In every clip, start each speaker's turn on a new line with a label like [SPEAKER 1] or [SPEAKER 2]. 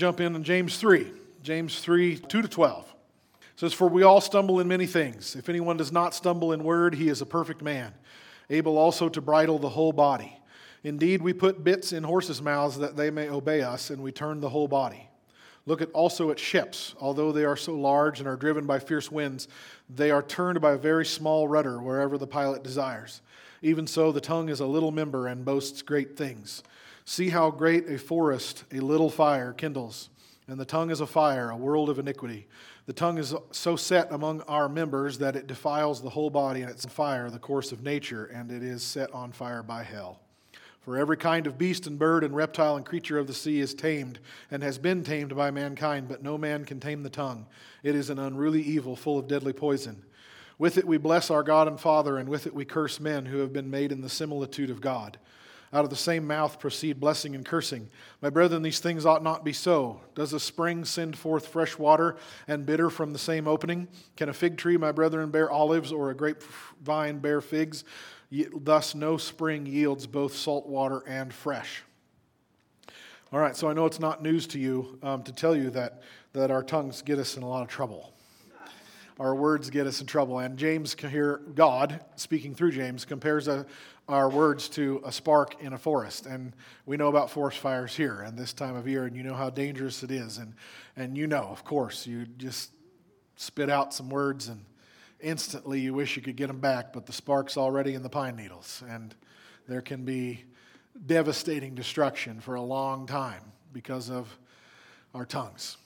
[SPEAKER 1] jump in on James 3. James 3, 2 to 12. It says, For we all stumble in many things. If anyone does not stumble in word, he is a perfect man, able also to bridle the whole body. Indeed, we put bits in horses' mouths that they may obey us, and we turn the whole body. Look at also at ships. Although they are so large and are driven by fierce winds, they are turned by a very small rudder wherever the pilot desires. Even so, the tongue is a little member and boasts great things. See how great a forest a little fire kindles. And the tongue is a fire, a world of iniquity. The tongue is so set among our members that it defiles the whole body, and it's fire, the course of nature, and it is set on fire by hell. For every kind of beast and bird and reptile and creature of the sea is tamed and has been tamed by mankind, but no man can tame the tongue. It is an unruly evil full of deadly poison. With it we bless our God and Father, and with it we curse men who have been made in the similitude of God. Out of the same mouth proceed blessing and cursing. My brethren, these things ought not be so. Does a spring send forth fresh water and bitter from the same opening? Can a fig tree, my brethren, bear olives, or a grapevine bear figs? Thus, no spring yields both salt water and fresh. All right, so I know it's not news to you um, to tell you that, that our tongues get us in a lot of trouble. Our words get us in trouble. And James, here, God, speaking through James, compares a, our words to a spark in a forest. And we know about forest fires here and this time of year, and you know how dangerous it is. And, and you know, of course, you just spit out some words and instantly you wish you could get them back, but the spark's already in the pine needles, and there can be devastating destruction for a long time because of our tongues.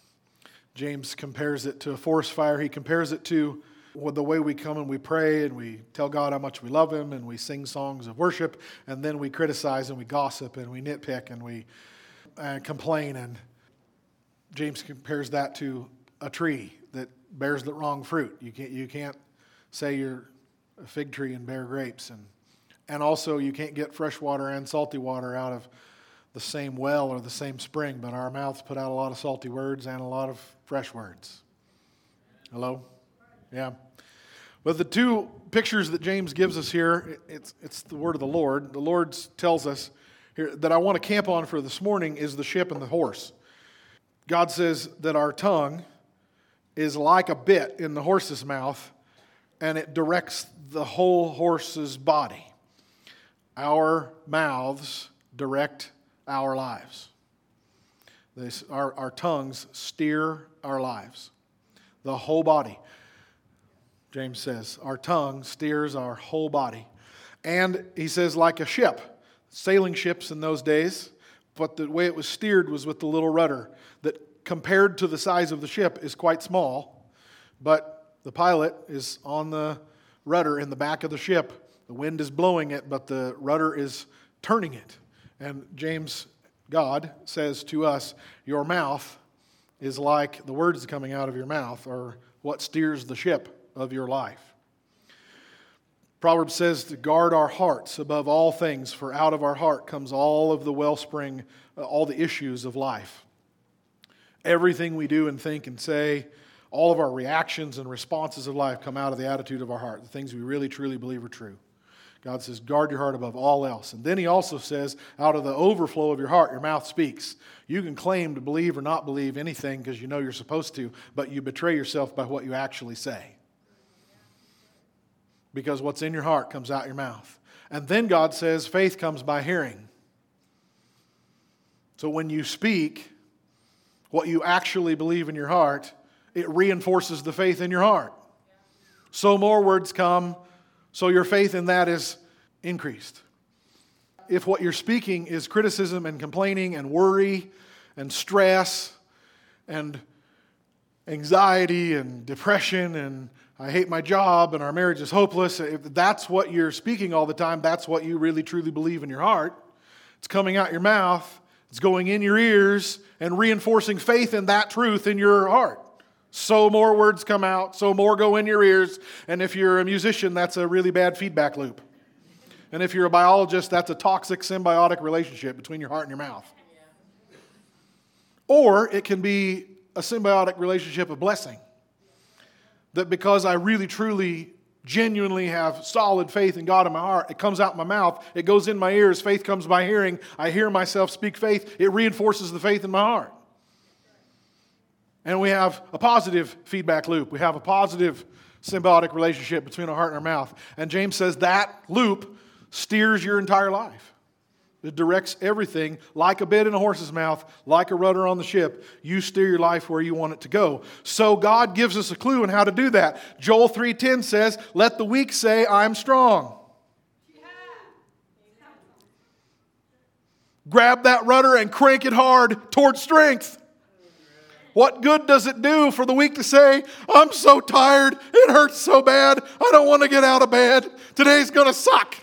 [SPEAKER 1] James compares it to a forest fire. He compares it to the way we come and we pray and we tell God how much we love Him and we sing songs of worship, and then we criticize and we gossip and we nitpick and we uh, complain. And James compares that to a tree that bears the wrong fruit. You can't, you can't say you're a fig tree and bear grapes. And, and also, you can't get fresh water and salty water out of the same well or the same spring, but our mouths put out a lot of salty words and a lot of fresh words. Hello? Yeah. But the two pictures that James gives us here, it's, it's the word of the Lord. The Lord tells us here that I want to camp on for this morning is the ship and the horse. God says that our tongue is like a bit in the horse's mouth and it directs the whole horse's body. Our mouths direct our lives. our, our tongues steer our lives, the whole body. James says, our tongue steers our whole body. And he says, like a ship, sailing ships in those days, but the way it was steered was with the little rudder that, compared to the size of the ship, is quite small, but the pilot is on the rudder in the back of the ship. The wind is blowing it, but the rudder is turning it. And James, God, says to us, Your mouth is like the words coming out of your mouth, or what steers the ship of your life. Proverbs says to guard our hearts above all things, for out of our heart comes all of the wellspring, uh, all the issues of life. Everything we do and think and say all of our reactions and responses of life come out of the attitude of our heart, the things we really truly believe are true. God says, guard your heart above all else. And then he also says, out of the overflow of your heart, your mouth speaks. You can claim to believe or not believe anything because you know you're supposed to, but you betray yourself by what you actually say. Because what's in your heart comes out your mouth. And then God says, faith comes by hearing. So when you speak, what you actually believe in your heart, it reinforces the faith in your heart. So more words come, so your faith in that is increased. If what you're speaking is criticism and complaining and worry and stress and anxiety and depression and I hate my job and our marriage is hopeless, if that's what you're speaking all the time, that's what you really truly believe in your heart. It's coming out your mouth, it's going in your ears and reinforcing faith in that truth in your heart so more words come out, so more go in your ears. And if you're a musician, that's a really bad feedback loop. And if you're a biologist, that's a toxic symbiotic relationship between your heart and your mouth. Or it can be a symbiotic relationship of blessing. That because I really, truly, genuinely have solid faith in God in my heart, it comes out my mouth, it goes in my ears, faith comes by hearing. I hear myself speak faith, it reinforces the faith in my heart. And we have a positive feedback loop. We have a positive symbiotic relationship between our heart and our mouth. And James says that loop steers your entire life. It directs everything like a bit in a horse's mouth, like a rudder on the ship. You steer your life where you want it to go. So God gives us a clue on how to do that. Joel 3:10 says, "Let the weak say, I'm strong." Grab that rudder and crank it hard toward strength. What good does it do for the weak to say, I'm so tired, it hurts so bad, I don't want to get out of bed, today's to suck?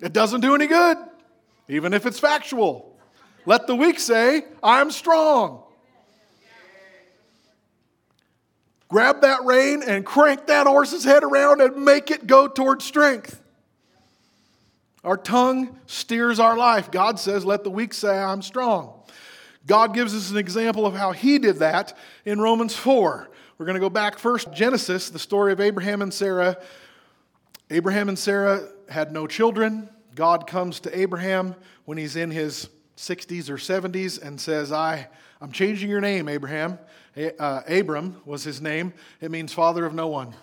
[SPEAKER 1] It doesn't do any good, even if it's factual. Let the weak say, I'm strong. Grab that rein and crank that horse's head around and make it go toward strength. Our tongue steers our life. God says, Let the weak say, I'm strong. God gives us an example of how he did that in Romans 4. We're going to go back first, Genesis, the story of Abraham and Sarah. Abraham and Sarah had no children. God comes to Abraham when he's in his 60s or 70s and says, I, I'm changing your name, Abraham. Uh, Abram was his name. It means father of no one.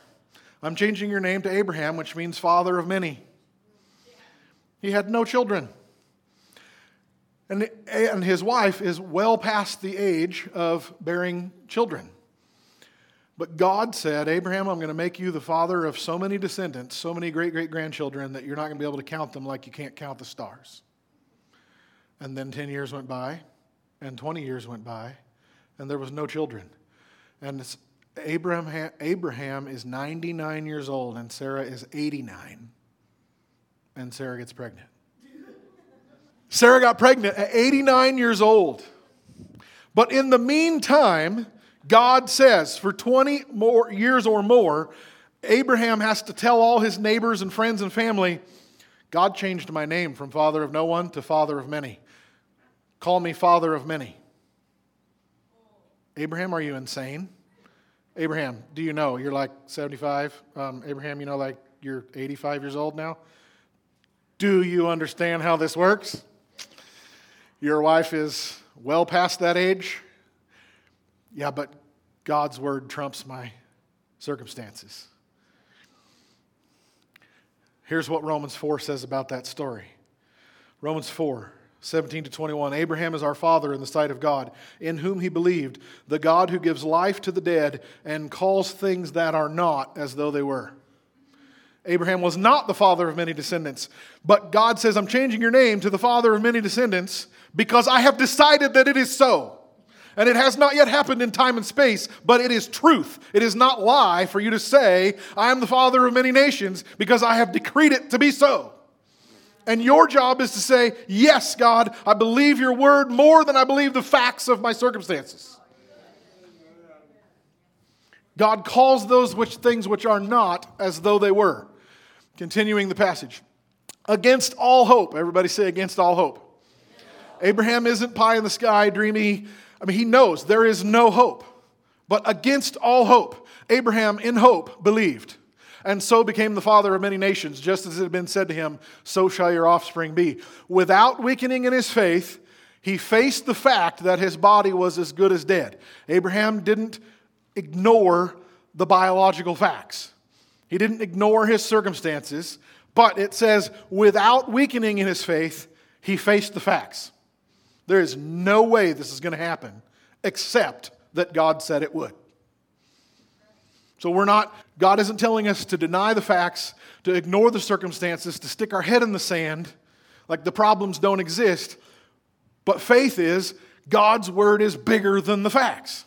[SPEAKER 1] I'm changing your name to Abraham, which means father of many. He had no children. And, and his wife is well past the age of bearing children. But God said, Abraham, I'm going to make you the father of so many descendants, so many great great grandchildren, that you're not going to be able to count them like you can't count the stars. And then 10 years went by, and 20 years went by, and there was no children. And Abraham, Abraham is 99 years old, and Sarah is 89. And Sarah gets pregnant. Sarah got pregnant at 89 years old. But in the meantime, God says for 20 more years or more, Abraham has to tell all his neighbors and friends and family, God changed my name from father of no one to father of many. Call me father of many. Abraham, are you insane? Abraham, do you know you're like 75? Um, Abraham, you know, like you're 85 years old now? Do you understand how this works? Your wife is well past that age. Yeah, but God's word trumps my circumstances. Here's what Romans 4 says about that story Romans 4 17 to 21. Abraham is our father in the sight of God, in whom he believed, the God who gives life to the dead and calls things that are not as though they were. Abraham was not the father of many descendants, but God says, I'm changing your name to the father of many descendants because I have decided that it is so. And it has not yet happened in time and space, but it is truth. It is not lie for you to say, I am the father of many nations because I have decreed it to be so. And your job is to say, Yes, God, I believe your word more than I believe the facts of my circumstances. God calls those which things which are not as though they were. Continuing the passage. Against all hope. Everybody say, against all hope. Abraham isn't pie in the sky, dreamy. I mean, he knows there is no hope. But against all hope, Abraham, in hope, believed, and so became the father of many nations, just as it had been said to him, So shall your offspring be. Without weakening in his faith, he faced the fact that his body was as good as dead. Abraham didn't ignore the biological facts, he didn't ignore his circumstances, but it says, without weakening in his faith, he faced the facts. There is no way this is going to happen except that God said it would. So we're not, God isn't telling us to deny the facts, to ignore the circumstances, to stick our head in the sand like the problems don't exist. But faith is God's word is bigger than the facts.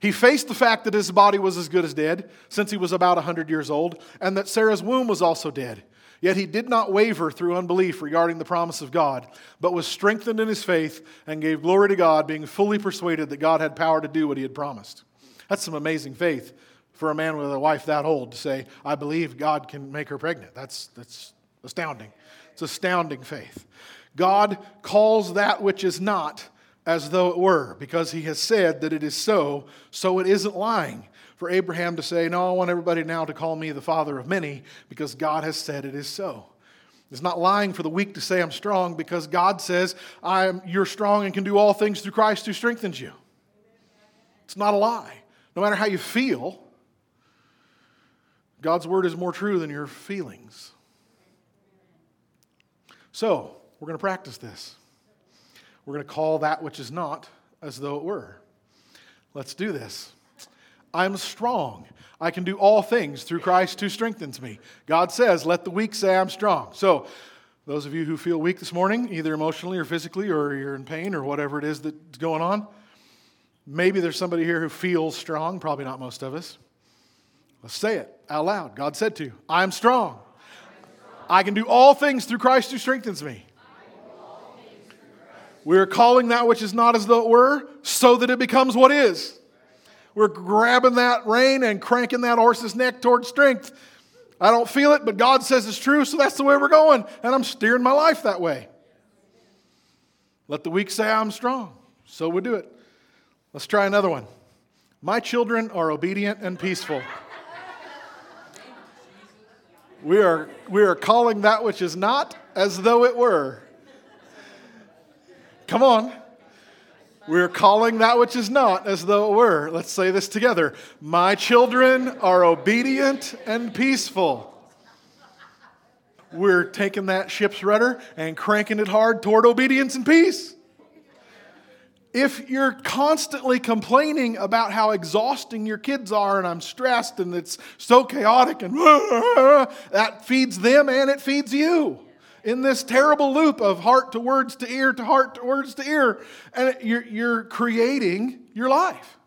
[SPEAKER 1] He faced the fact that his body was as good as dead since he was about 100 years old, and that Sarah's womb was also dead. Yet he did not waver through unbelief regarding the promise of God, but was strengthened in his faith and gave glory to God, being fully persuaded that God had power to do what he had promised. That's some amazing faith for a man with a wife that old to say, I believe God can make her pregnant. That's, that's astounding. It's astounding faith. God calls that which is not as though it were, because he has said that it is so, so it isn't lying for Abraham to say, No, I want everybody now to call me the father of many because God has said it is so. It's not lying for the weak to say I'm strong because God says I'm, you're strong and can do all things through Christ who strengthens you. It's not a lie. No matter how you feel, God's word is more true than your feelings. So, we're going to practice this. We're going to call that which is not as though it were. Let's do this. I'm strong. I can do all things through Christ who strengthens me. God says, let the weak say I'm strong. So, those of you who feel weak this morning, either emotionally or physically, or you're in pain or whatever it is that's going on, maybe there's somebody here who feels strong, probably not most of us. Let's say it out loud. God said to you, I'm strong. I can do all things through Christ who strengthens me. We're calling that which is not as though it were, so that it becomes what is. We're grabbing that rein and cranking that horse's neck toward strength. I don't feel it, but God says it's true, so that's the way we're going. And I'm steering my life that way. Let the weak say I'm strong. So we do it. Let's try another one. My children are obedient and peaceful. We are, we are calling that which is not as though it were. Come on. We're calling that which is not as though it were. Let's say this together. My children are obedient and peaceful. We're taking that ship's rudder and cranking it hard toward obedience and peace. If you're constantly complaining about how exhausting your kids are and I'm stressed and it's so chaotic and that feeds them and it feeds you in this terrible loop of heart to words to ear to heart to words to ear. And you're, you're creating your life.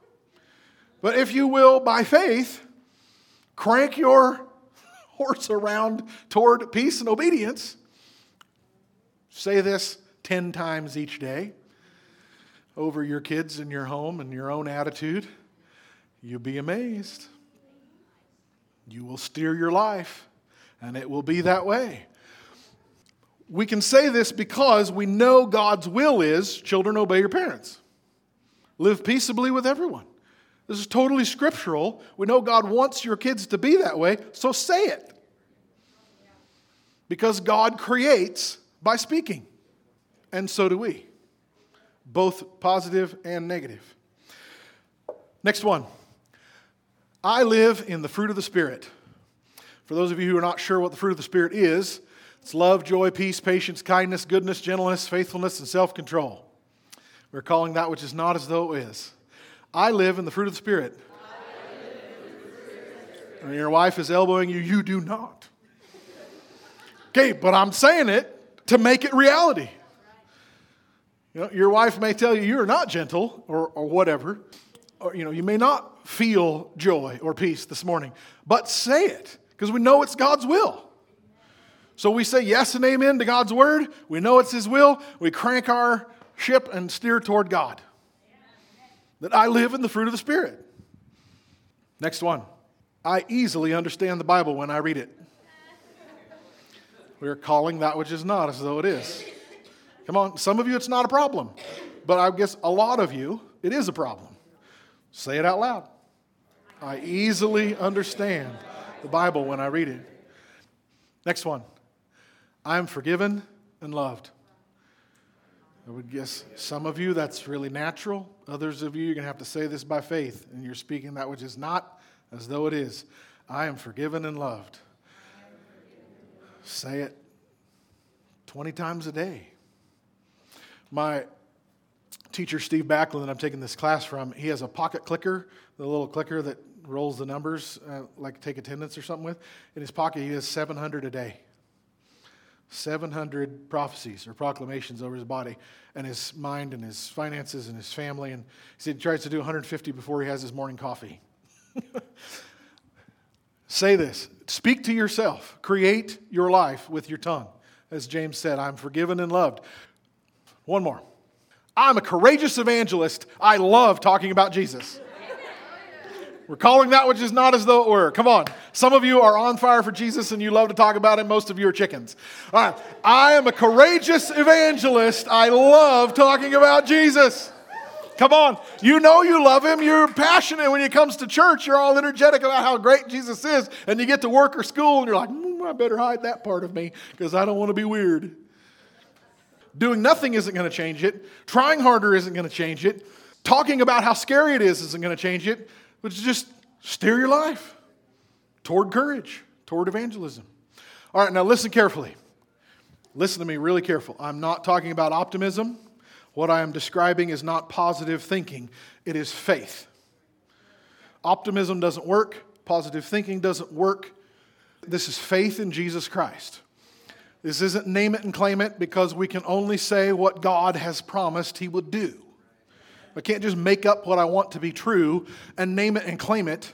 [SPEAKER 1] But if you will, by faith, crank your horse around toward peace and obedience, say this 10 times each day over your kids and your home and your own attitude, you'll be amazed. You will steer your life, and it will be that way. We can say this because we know God's will is children obey your parents. Live peaceably with everyone. This is totally scriptural. We know God wants your kids to be that way, so say it. Because God creates by speaking, and so do we, both positive and negative. Next one. I live in the fruit of the Spirit. For those of you who are not sure what the fruit of the Spirit is, it's love, joy, peace, patience, kindness, goodness, gentleness, faithfulness, and self control. We're calling that which is not as though it is. I live in the fruit of the Spirit. And your wife is elbowing you, you do not. Okay, but I'm saying it to make it reality. You know, your wife may tell you you're not gentle or, or whatever, or you know, you may not feel joy or peace this morning, but say it because we know it's God's will. So we say yes and amen to God's word. We know it's His will. We crank our ship and steer toward God. That I live in the fruit of the Spirit. Next one. I easily understand the Bible when I read it. We're calling that which is not as though it is. Come on, some of you it's not a problem, but I guess a lot of you it is a problem. Say it out loud. I easily understand the Bible when I read it. Next one. I am forgiven and loved. I would guess some of you that's really natural. Others of you, you're going to have to say this by faith, and you're speaking that which is not as though it is. I am forgiven and loved. Say it 20 times a day. My teacher, Steve Backlund, that I'm taking this class from, he has a pocket clicker, the little clicker that rolls the numbers, uh, like take attendance or something with. In his pocket, he has 700 a day. 700 prophecies or proclamations over his body and his mind and his finances and his family. And he tries to do 150 before he has his morning coffee. Say this speak to yourself, create your life with your tongue. As James said, I'm forgiven and loved. One more. I'm a courageous evangelist. I love talking about Jesus. We're calling that which is not as though it were. Come on. Some of you are on fire for Jesus and you love to talk about it. Most of you are chickens. All right. I am a courageous evangelist. I love talking about Jesus. Come on. You know you love him. You're passionate when it comes to church. You're all energetic about how great Jesus is. And you get to work or school and you're like, mm, I better hide that part of me because I don't want to be weird. Doing nothing isn't going to change it. Trying harder isn't going to change it. Talking about how scary it is isn't going to change it. But just steer your life toward courage, toward evangelism. All right, now listen carefully. Listen to me really careful. I'm not talking about optimism. What I am describing is not positive thinking, it is faith. Optimism doesn't work, positive thinking doesn't work. This is faith in Jesus Christ. This isn't name it and claim it because we can only say what God has promised He would do. I can't just make up what I want to be true and name it and claim it.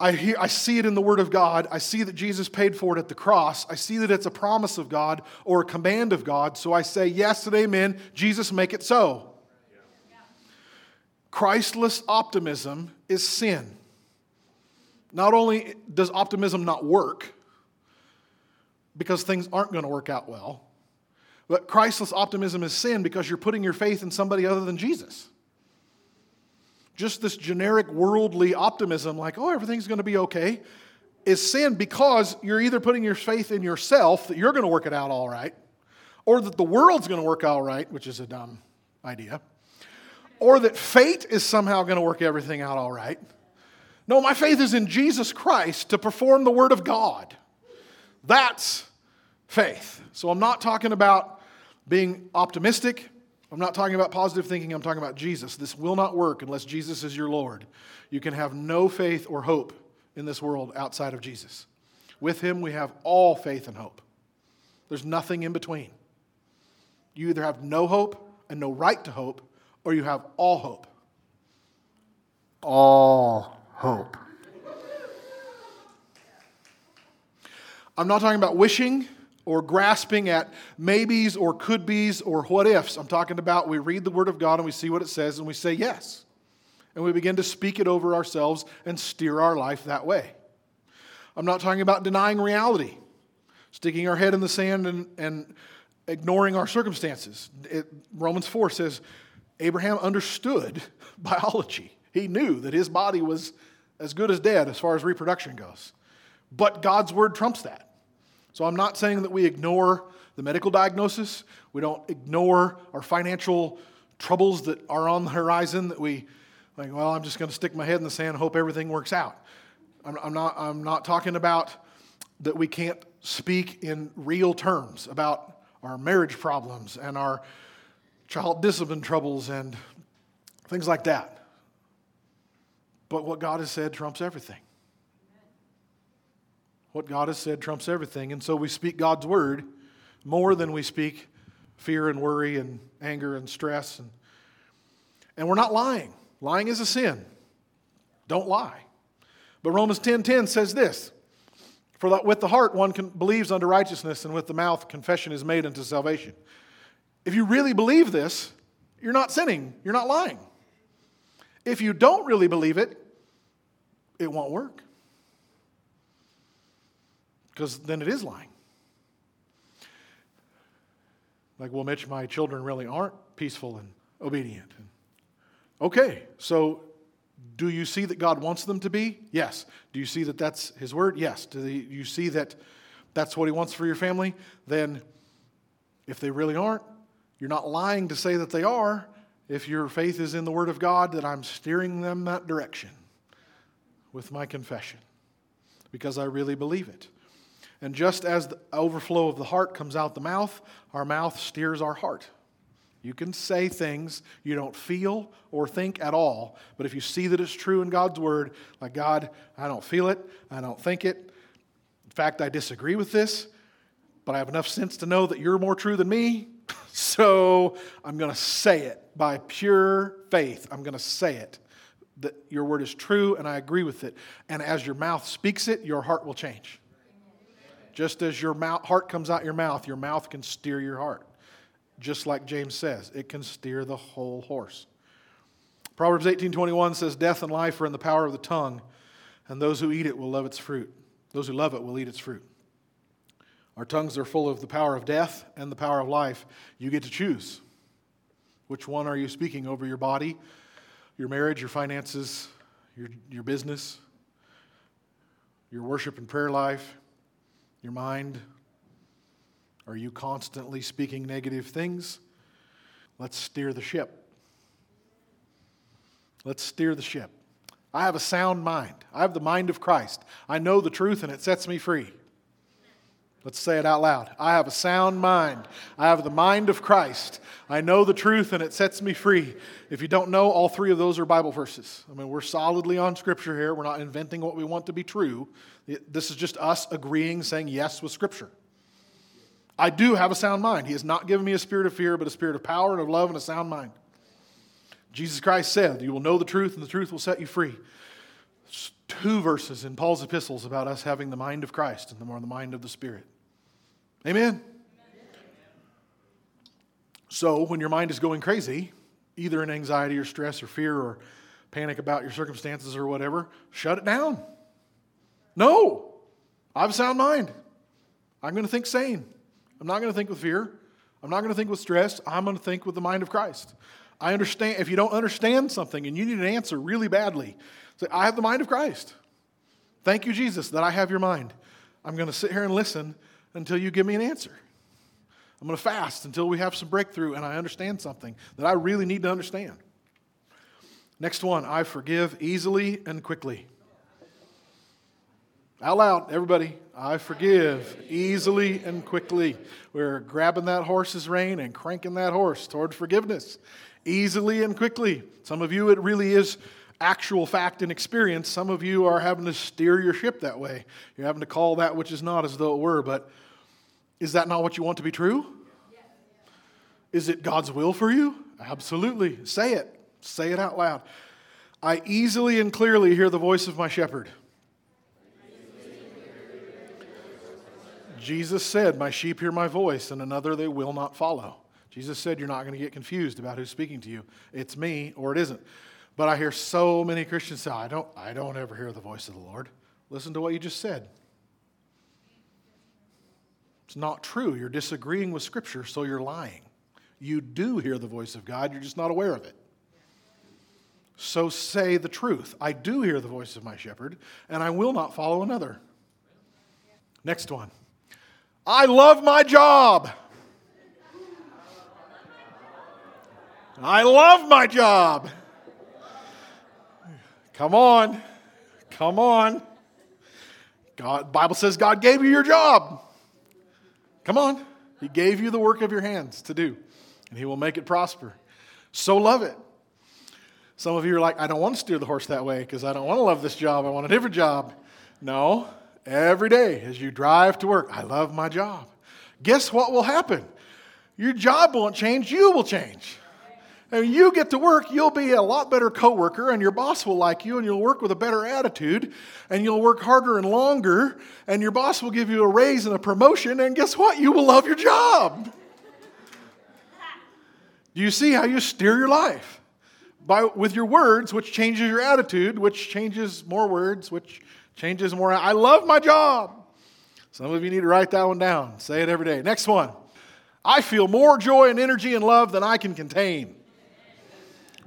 [SPEAKER 1] I, hear, I see it in the Word of God. I see that Jesus paid for it at the cross. I see that it's a promise of God or a command of God. So I say yes and amen. Jesus, make it so. Christless optimism is sin. Not only does optimism not work, because things aren't going to work out well. But Christless optimism is sin because you're putting your faith in somebody other than Jesus. Just this generic worldly optimism, like, oh, everything's going to be okay, is sin because you're either putting your faith in yourself that you're going to work it out all right, or that the world's going to work all right, which is a dumb idea, or that fate is somehow going to work everything out all right. No, my faith is in Jesus Christ to perform the Word of God. That's faith. So I'm not talking about being optimistic. I'm not talking about positive thinking. I'm talking about Jesus. This will not work unless Jesus is your Lord. You can have no faith or hope in this world outside of Jesus. With Him, we have all faith and hope. There's nothing in between. You either have no hope and no right to hope, or you have all hope. All hope. I'm not talking about wishing or grasping at maybes or could be's or what ifs. I'm talking about we read the Word of God and we see what it says and we say yes. And we begin to speak it over ourselves and steer our life that way. I'm not talking about denying reality, sticking our head in the sand and, and ignoring our circumstances. It, Romans 4 says Abraham understood biology, he knew that his body was as good as dead as far as reproduction goes. But God's word trumps that. So I'm not saying that we ignore the medical diagnosis, we don't ignore our financial troubles that are on the horizon, that we, like, well, I'm just going to stick my head in the sand and hope everything works out. I'm, I'm, not, I'm not talking about that we can't speak in real terms about our marriage problems and our child discipline troubles and things like that. But what God has said trumps everything. What God has said trumps everything. And so we speak God's word more than we speak fear and worry and anger and stress. And, and we're not lying. Lying is a sin. Don't lie. But Romans 10:10 10, 10 says this: For with the heart one can, believes unto righteousness, and with the mouth confession is made unto salvation. If you really believe this, you're not sinning, you're not lying. If you don't really believe it, it won't work because then it is lying. Like, well, Mitch, my children really aren't peaceful and obedient. Okay, so do you see that God wants them to be? Yes. Do you see that that's His word? Yes. Do you see that that's what He wants for your family? Then, if they really aren't, you're not lying to say that they are. If your faith is in the Word of God, that I'm steering them that direction with my confession because I really believe it. And just as the overflow of the heart comes out the mouth, our mouth steers our heart. You can say things you don't feel or think at all, but if you see that it's true in God's word, like God, I don't feel it, I don't think it. In fact, I disagree with this, but I have enough sense to know that you're more true than me, so I'm going to say it by pure faith. I'm going to say it that your word is true and I agree with it. And as your mouth speaks it, your heart will change. Just as your mouth, heart comes out your mouth, your mouth can steer your heart. Just like James says, it can steer the whole horse. Proverbs 18:21 says death and life are in the power of the tongue, and those who eat it will love its fruit. Those who love it will eat its fruit. Our tongues are full of the power of death and the power of life. You get to choose. Which one are you speaking over your body, your marriage, your finances, your, your business, your worship and prayer life, Your mind? Are you constantly speaking negative things? Let's steer the ship. Let's steer the ship. I have a sound mind. I have the mind of Christ. I know the truth and it sets me free. Let's say it out loud. I have a sound mind. I have the mind of Christ. I know the truth and it sets me free. If you don't know, all three of those are Bible verses. I mean, we're solidly on Scripture here. We're not inventing what we want to be true. This is just us agreeing, saying yes with Scripture. I do have a sound mind. He has not given me a spirit of fear, but a spirit of power and of love and a sound mind. Jesus Christ said, You will know the truth, and the truth will set you free. Two verses in Paul's epistles about us having the mind of Christ and the more the mind of the Spirit. Amen? So, when your mind is going crazy, either in anxiety or stress or fear or panic about your circumstances or whatever, shut it down. No, I have a sound mind. I'm going to think sane. I'm not going to think with fear. I'm not going to think with stress. I'm going to think with the mind of Christ. I understand, if you don't understand something and you need an answer really badly, say, I have the mind of Christ. Thank you, Jesus, that I have your mind. I'm going to sit here and listen until you give me an answer. I'm going to fast until we have some breakthrough and I understand something that I really need to understand. Next one I forgive easily and quickly. Out loud, everybody. I forgive easily and quickly. We're grabbing that horse's rein and cranking that horse toward forgiveness easily and quickly. Some of you, it really is actual fact and experience. Some of you are having to steer your ship that way. You're having to call that which is not as though it were. But is that not what you want to be true? Is it God's will for you? Absolutely. Say it. Say it out loud. I easily and clearly hear the voice of my shepherd. Jesus said, My sheep hear my voice, and another they will not follow. Jesus said, You're not going to get confused about who's speaking to you. It's me or it isn't. But I hear so many Christians say, I don't, I don't ever hear the voice of the Lord. Listen to what you just said. It's not true. You're disagreeing with Scripture, so you're lying. You do hear the voice of God, you're just not aware of it. So say the truth. I do hear the voice of my shepherd, and I will not follow another. Next one. I love my job. I love my job. Come on. Come on. God, Bible says God gave you your job. Come on. He gave you the work of your hands to do, and He will make it prosper. So love it. Some of you are like, I don't want to steer the horse that way because I don't want to love this job. I want a different job. No, every day as you drive to work, I love my job. Guess what will happen? Your job won't change, you will change. And when you get to work, you'll be a lot better coworker, and your boss will like you, and you'll work with a better attitude, and you'll work harder and longer, and your boss will give you a raise and a promotion, and guess what? You will love your job. Do you see how you steer your life? By, with your words, which changes your attitude, which changes more words, which changes more. I love my job. Some of you need to write that one down. Say it every day. Next one. I feel more joy and energy and love than I can contain.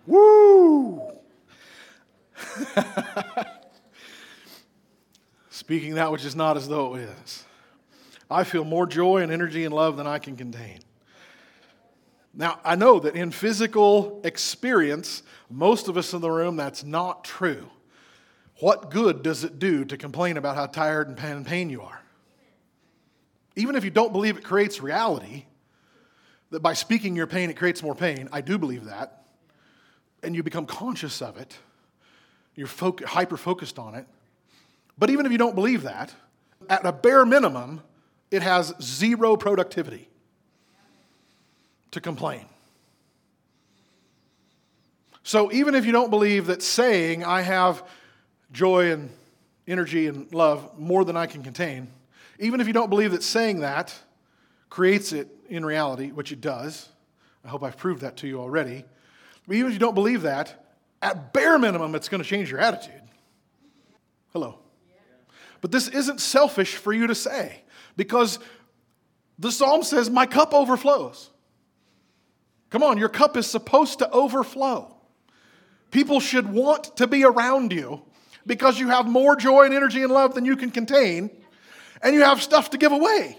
[SPEAKER 1] Woo! Speaking that which is not as though it is. I feel more joy and energy and love than I can contain. Now, I know that in physical experience, most of us in the room, that's not true. What good does it do to complain about how tired and in pain you are? Even if you don't believe it creates reality, that by speaking your pain, it creates more pain, I do believe that and you become conscious of it. You're hyper focused on it. But even if you don't believe that, at a bare minimum, it has zero productivity to complain. So even if you don't believe that saying, I have joy and energy and love more than I can contain, even if you don't believe that saying that creates it in reality, which it does, I hope I've proved that to you already even if you don't believe that, at bare minimum, it's going to change your attitude. Hello. But this isn't selfish for you to say because the psalm says, My cup overflows. Come on, your cup is supposed to overflow. People should want to be around you because you have more joy and energy and love than you can contain. and you have stuff to give away.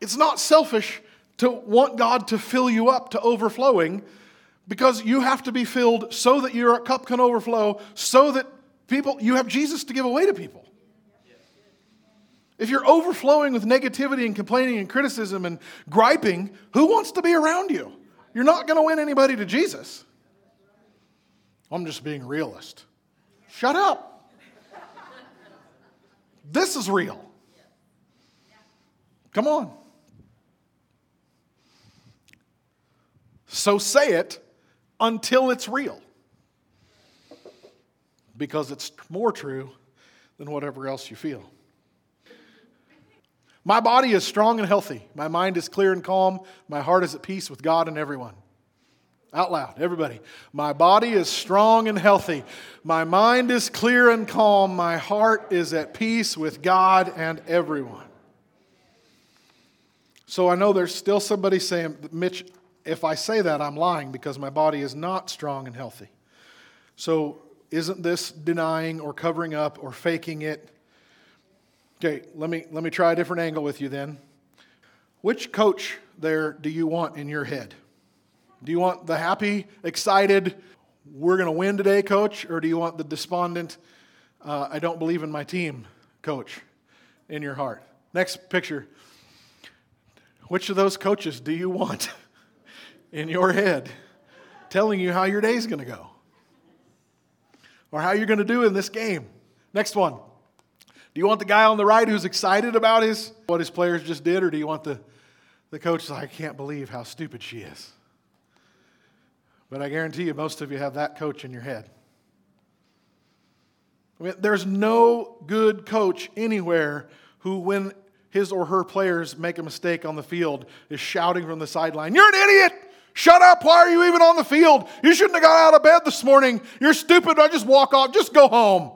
[SPEAKER 1] It's not selfish to want God to fill you up to overflowing because you have to be filled so that your cup can overflow, so that people, you have Jesus to give away to people. If you're overflowing with negativity and complaining and criticism and griping, who wants to be around you? You're not going to win anybody to Jesus. I'm just being realist. Shut up. This is real. Come on. So say it until it's real. Because it's more true than whatever else you feel. My body is strong and healthy. My mind is clear and calm. My heart is at peace with God and everyone. Out loud, everybody. My body is strong and healthy. My mind is clear and calm. My heart is at peace with God and everyone. So I know there's still somebody saying, Mitch, if I say that, I'm lying because my body is not strong and healthy. So isn't this denying or covering up or faking it? Okay, let me, let me try a different angle with you then. Which coach there do you want in your head? Do you want the happy, excited, we're going to win today coach, or do you want the despondent, uh, I don't believe in my team coach in your heart? Next picture. Which of those coaches do you want in your head telling you how your day's going to go or how you're going to do in this game? Next one. Do you want the guy on the right who's excited about his what his players just did, or do you want the, the coach like, I can't believe how stupid she is? But I guarantee you, most of you have that coach in your head. I mean, there's no good coach anywhere who, when his or her players make a mistake on the field, is shouting from the sideline, You're an idiot! Shut up! Why are you even on the field? You shouldn't have got out of bed this morning. You're stupid. I just walk off. Just go home.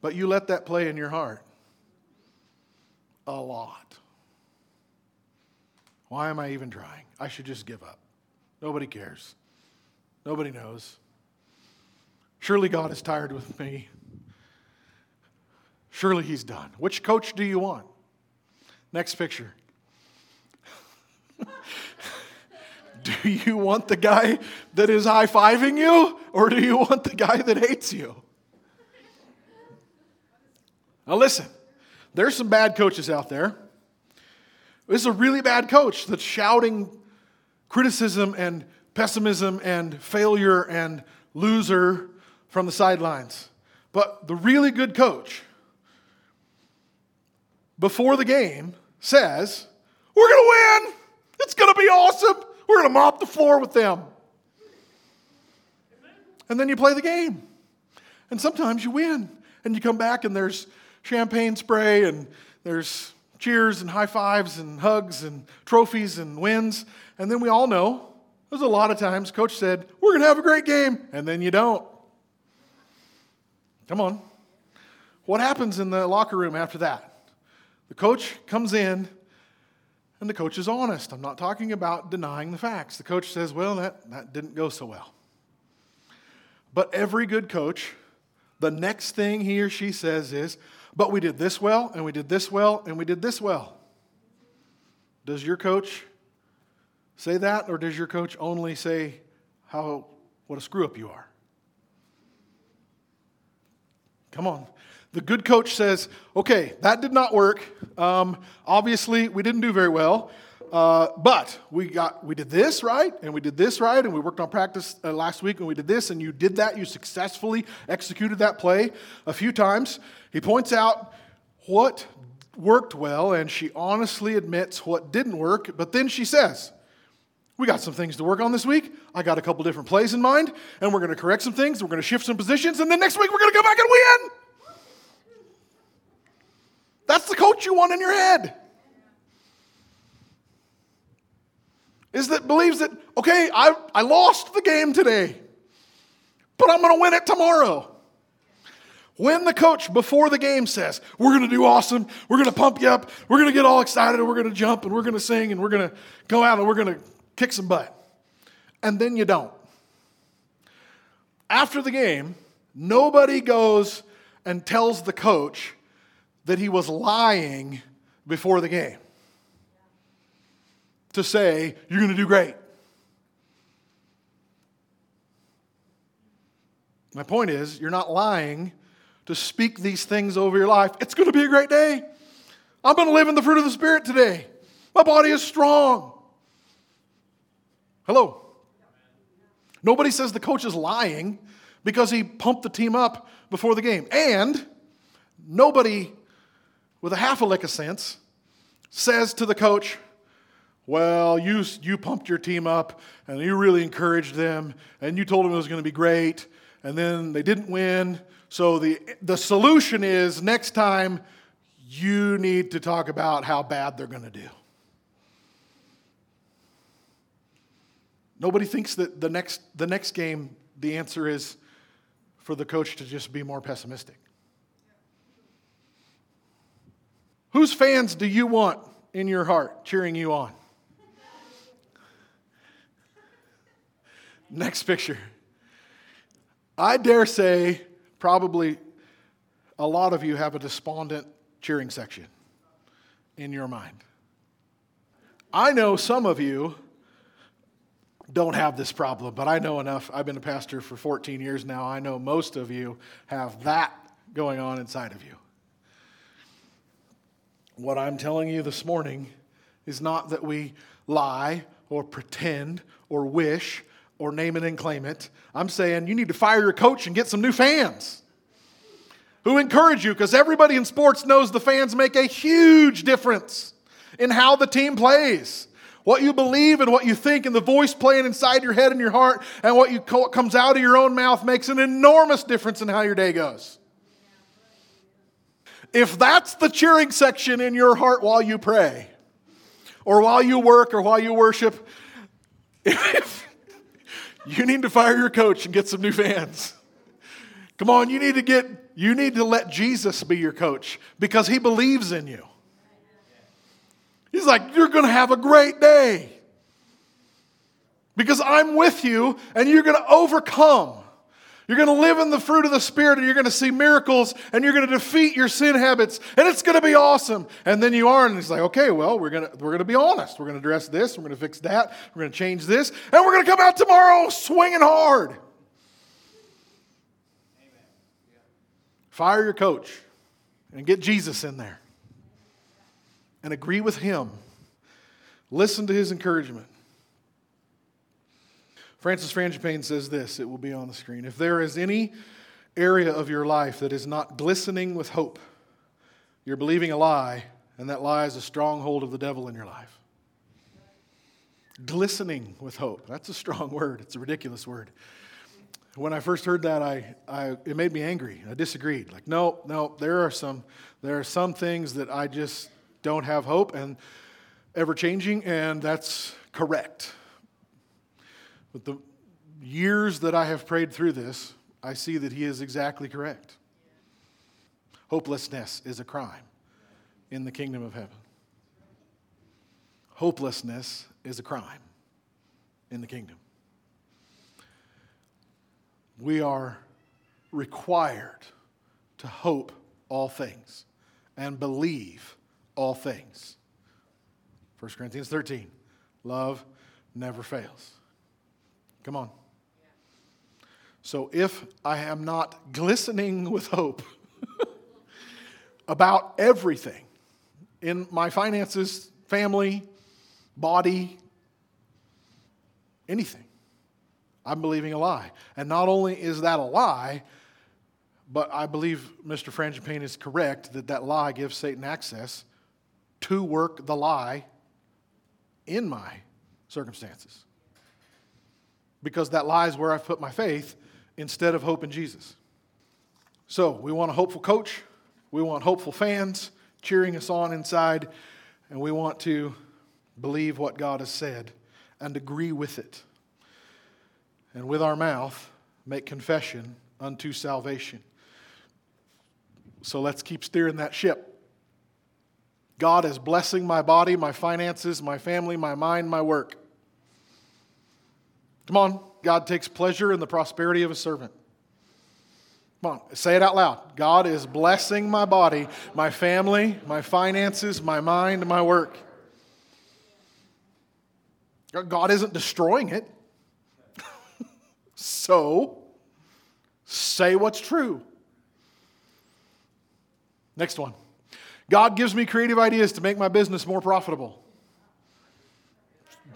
[SPEAKER 1] But you let that play in your heart a lot. Why am I even trying? I should just give up. Nobody cares. Nobody knows. Surely God is tired with me. Surely He's done. Which coach do you want? Next picture. Do you want the guy that is high fiving you, or do you want the guy that hates you? Now, listen, there's some bad coaches out there. This is a really bad coach that's shouting criticism and pessimism and failure and loser from the sidelines. But the really good coach, before the game, says, We're going to win. It's going to be awesome. We're going to mop the floor with them. And then you play the game. And sometimes you win. And you come back and there's champagne spray and there's cheers and high fives and hugs and trophies and wins. And then we all know there's a lot of times coach said, We're going to have a great game. And then you don't. Come on. What happens in the locker room after that? The coach comes in and the coach is honest. I'm not talking about denying the facts. The coach says, Well, that, that didn't go so well. But every good coach, the next thing he or she says is, but we did this well, and we did this well, and we did this well. Does your coach say that, or does your coach only say how what a screw up you are? Come on. The good coach says, okay, that did not work. Um, obviously, we didn't do very well. Uh, but we got we did this right, and we did this right, and we worked on practice uh, last week, and we did this, and you did that. You successfully executed that play a few times. He points out what worked well, and she honestly admits what didn't work. But then she says, "We got some things to work on this week. I got a couple different plays in mind, and we're going to correct some things. We're going to shift some positions, and then next week we're going to go back and win." That's the coach you want in your head. is that believes that, okay, I, I lost the game today, but I'm going to win it tomorrow. When the coach before the game says, We're going to do awesome, we're going to pump you up, we're going to get all excited, and we're going to jump, and we're going to sing, and we're going to go out and we're going to kick some butt. And then you don't. After the game, nobody goes and tells the coach that he was lying before the game to say, You're going to do great. My point is, you're not lying to speak these things over your life. It's going to be a great day. I'm going to live in the fruit of the Spirit today. My body is strong. Hello. Nobody says the coach is lying because he pumped the team up before the game. And nobody with a half a lick of sense says to the coach, Well, you, you pumped your team up and you really encouraged them and you told them it was going to be great and then they didn't win. So the, the solution is next time you need to talk about how bad they're going to do. Nobody thinks that the next, the next game, the answer is for the coach to just be more pessimistic. Whose fans do you want in your heart cheering you on? Next picture. I dare say, probably a lot of you have a despondent cheering section in your mind. I know some of you don't have this problem, but I know enough. I've been a pastor for 14 years now. I know most of you have that going on inside of you. What I'm telling you this morning is not that we lie or pretend or wish or name it and claim it. I'm saying you need to fire your coach and get some new fans who encourage you because everybody in sports knows the fans make a huge difference in how the team plays. What you believe and what you think and the voice playing inside your head and your heart and what, you, what comes out of your own mouth makes an enormous difference in how your day goes. If that's the cheering section in your heart while you pray, or while you work, or while you worship, you need to fire your coach and get some new fans. Come on, you need to get, you need to let Jesus be your coach because he believes in you. He's like, You're going to have a great day because I'm with you and you're going to overcome. You're going to live in the fruit of the Spirit and you're going to see miracles and you're going to defeat your sin habits and it's going to be awesome. And then you are, and it's like, okay, well, we're going to, we're going to be honest. We're going to address this, we're going to fix that, we're going to change this, and we're going to come out tomorrow swinging hard. Fire your coach and get Jesus in there and agree with him. Listen to his encouragement. Francis Frangipane says this, it will be on the screen. If there is any area of your life that is not glistening with hope, you're believing a lie, and that lie is a stronghold of the devil in your life. Glistening with hope. That's a strong word. It's a ridiculous word. When I first heard that, I, I, it made me angry. I disagreed. Like, no, no, there are some, there are some things that I just don't have hope and ever changing, and that's correct. But the years that I have prayed through this, I see that he is exactly correct. Hopelessness is a crime in the kingdom of heaven. Hopelessness is a crime in the kingdom. We are required to hope all things and believe all things. 1 Corinthians 13 love never fails. Come on. So if I am not glistening with hope about everything in my finances, family, body, anything, I'm believing a lie. And not only is that a lie, but I believe Mr. Frangipane is correct that that lie gives Satan access to work the lie in my circumstances. Because that lies where I've put my faith instead of hope in Jesus. So, we want a hopeful coach, we want hopeful fans cheering us on inside, and we want to believe what God has said and agree with it. And with our mouth, make confession unto salvation. So let's keep steering that ship. God is blessing my body, my finances, my family, my mind, my work. Come on. God takes pleasure in the prosperity of a servant. Come on, say it out loud. God is blessing my body, my family, my finances, my mind, my work. God isn't destroying it. so, say what's true. Next one. God gives me creative ideas to make my business more profitable.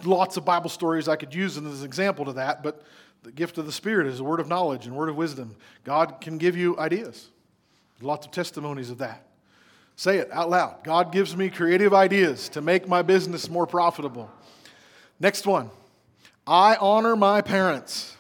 [SPEAKER 1] Lots of Bible stories I could use as an example to that, but the gift of the Spirit is a word of knowledge and word of wisdom. God can give you ideas. Lots of testimonies of that. Say it out loud. God gives me creative ideas to make my business more profitable. Next one. I honor my parents.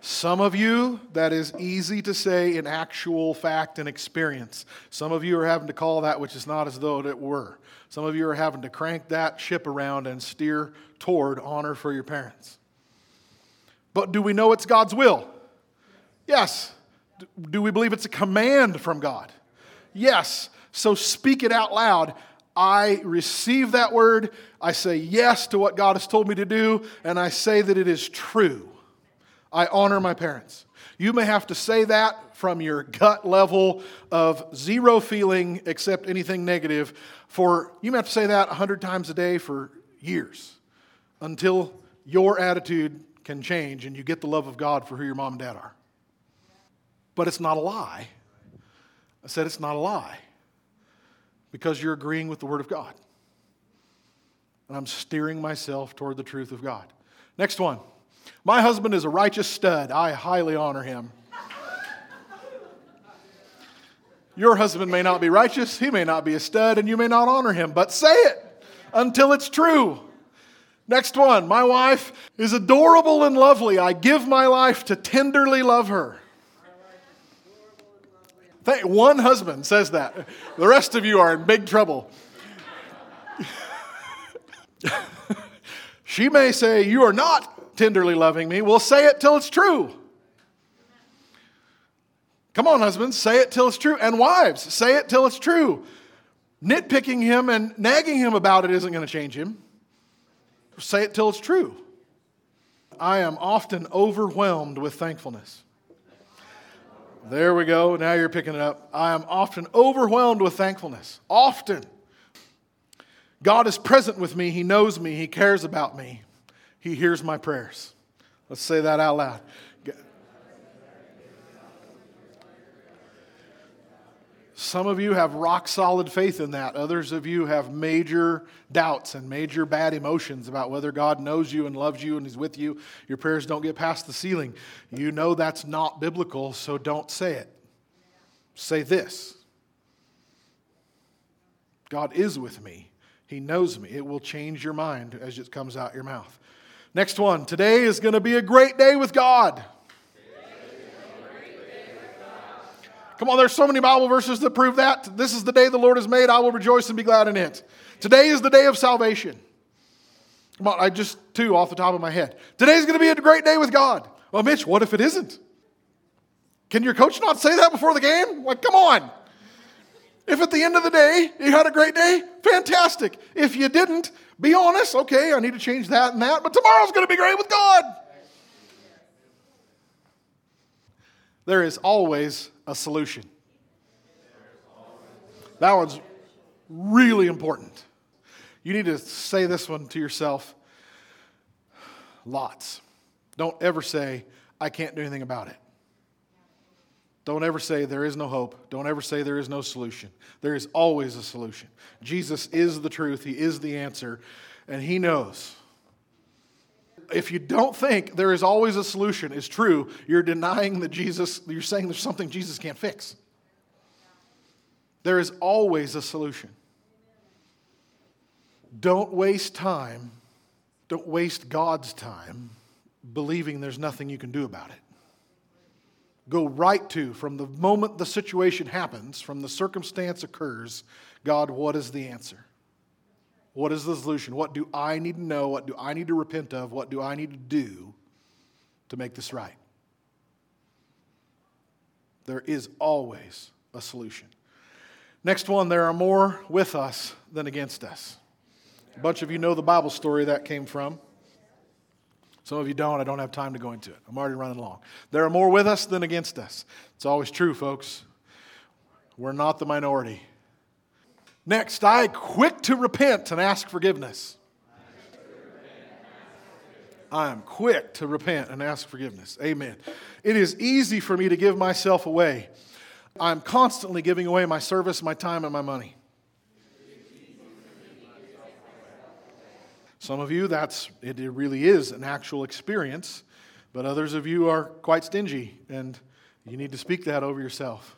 [SPEAKER 1] Some of you, that is easy to say in actual fact and experience. Some of you are having to call that which is not as though it were. Some of you are having to crank that ship around and steer toward honor for your parents. But do we know it's God's will? Yes. Do we believe it's a command from God? Yes. So speak it out loud. I receive that word. I say yes to what God has told me to do, and I say that it is true. I honor my parents. You may have to say that from your gut level of zero feeling except anything negative for you may have to say that 100 times a day for years until your attitude can change and you get the love of God for who your mom and dad are. But it's not a lie. I said it's not a lie because you're agreeing with the Word of God. And I'm steering myself toward the truth of God. Next one. My husband is a righteous stud. I highly honor him. Your husband may not be righteous, he may not be a stud, and you may not honor him, but say it until it's true. Next one. My wife is adorable and lovely. I give my life to tenderly love her. One husband says that. The rest of you are in big trouble. she may say, You are not tenderly loving me. We'll say it till it's true. Come on, husbands, say it till it's true. And wives, say it till it's true. Nitpicking him and nagging him about it isn't going to change him. Say it till it's true. I am often overwhelmed with thankfulness. There we go. Now you're picking it up. I am often overwhelmed with thankfulness. Often. God is present with me. He knows me. He cares about me. He hears my prayers. Let's say that out loud. Some of you have rock solid faith in that. Others of you have major doubts and major bad emotions about whether God knows you and loves you and He's with you. Your prayers don't get past the ceiling. You know that's not biblical, so don't say it. Say this God is with me, He knows me. It will change your mind as it comes out your mouth. Next one. Today is going to be a great day with God. Come on, there's so many Bible verses that prove that. This is the day the Lord has made. I will rejoice and be glad in it. Today is the day of salvation. Come on, I just two off the top of my head. Today's going to be a great day with God. Well, Mitch, what if it isn't? Can your coach not say that before the game? Like, come on. If at the end of the day you had a great day, fantastic. If you didn't, be honest. Okay, I need to change that and that, but tomorrow's going to be great with God. There is always a solution. That one's really important. You need to say this one to yourself lots. Don't ever say, I can't do anything about it. Don't ever say there is no hope. Don't ever say there is no solution. There is always a solution. Jesus is the truth, He is the answer, and He knows. If you don't think there is always a solution, is true, you're denying that Jesus, you're saying there's something Jesus can't fix. There is always a solution. Don't waste time, don't waste God's time believing there's nothing you can do about it go right to from the moment the situation happens, from the circumstance occurs, God, what is the answer? What is the solution? What do I need to know? What do I need to repent of? What do I need to do to make this right? There is always a solution. Next one, there are more with us than against us. A bunch of you know the Bible story that came from. Some of you don't. I don't have time to go into it. I'm already running long. There are more with us than against us. It's always true, folks. We're not the minority. Next, I quick to repent and ask forgiveness. I am quick to repent and ask forgiveness. Amen. It is easy for me to give myself away. I'm constantly giving away my service, my time, and my money. Some of you, that's it really is an actual experience, but others of you are quite stingy, and you need to speak that over yourself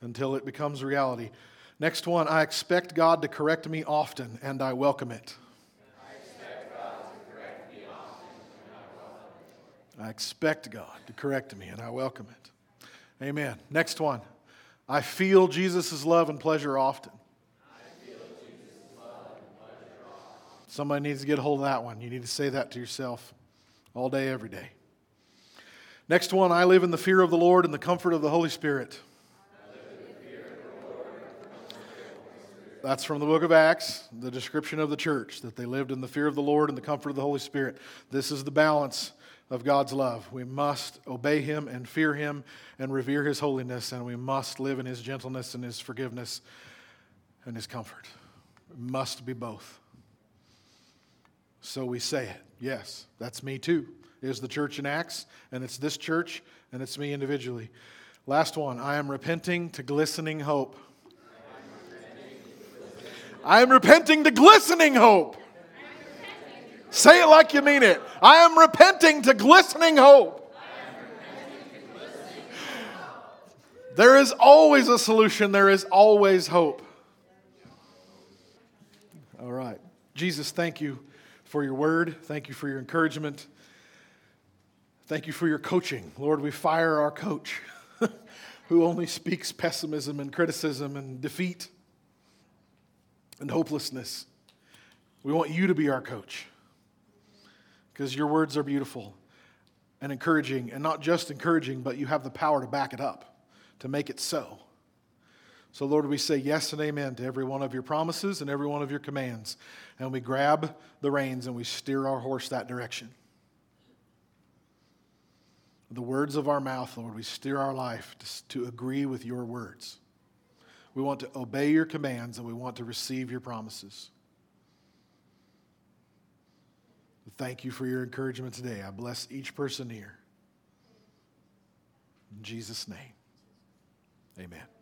[SPEAKER 1] until it becomes reality. Next one, I expect God to correct me often, and I welcome it. I expect God to correct me, and I welcome it. Amen. Next one. I feel Jesus' love and pleasure often. Somebody needs to get a hold of that one. You need to say that to yourself all day, every day. Next one. I live in the fear of the Lord and the comfort of the Holy Spirit. That's from the book of Acts, the description of the church, that they lived in the fear of the Lord and the comfort of the Holy Spirit. This is the balance of God's love. We must obey Him and fear Him and revere His holiness, and we must live in His gentleness and His forgiveness and His comfort. It must be both. So we say it. Yes, that's me too. Is the church in Acts, and it's this church, and it's me individually. Last one I am repenting to glistening hope. I am repenting to glistening hope. Say it like you mean it. I am repenting to glistening hope. There is always a solution, there is always hope. All right. Jesus, thank you for your word. Thank you for your encouragement. Thank you for your coaching. Lord, we fire our coach who only speaks pessimism and criticism and defeat and hopelessness. We want you to be our coach because your words are beautiful and encouraging, and not just encouraging, but you have the power to back it up, to make it so. So, Lord, we say yes and amen to every one of your promises and every one of your commands. And we grab the reins and we steer our horse that direction. The words of our mouth, Lord, we steer our life to, to agree with your words. We want to obey your commands and we want to receive your promises. Thank you for your encouragement today. I bless each person here. In Jesus' name, amen.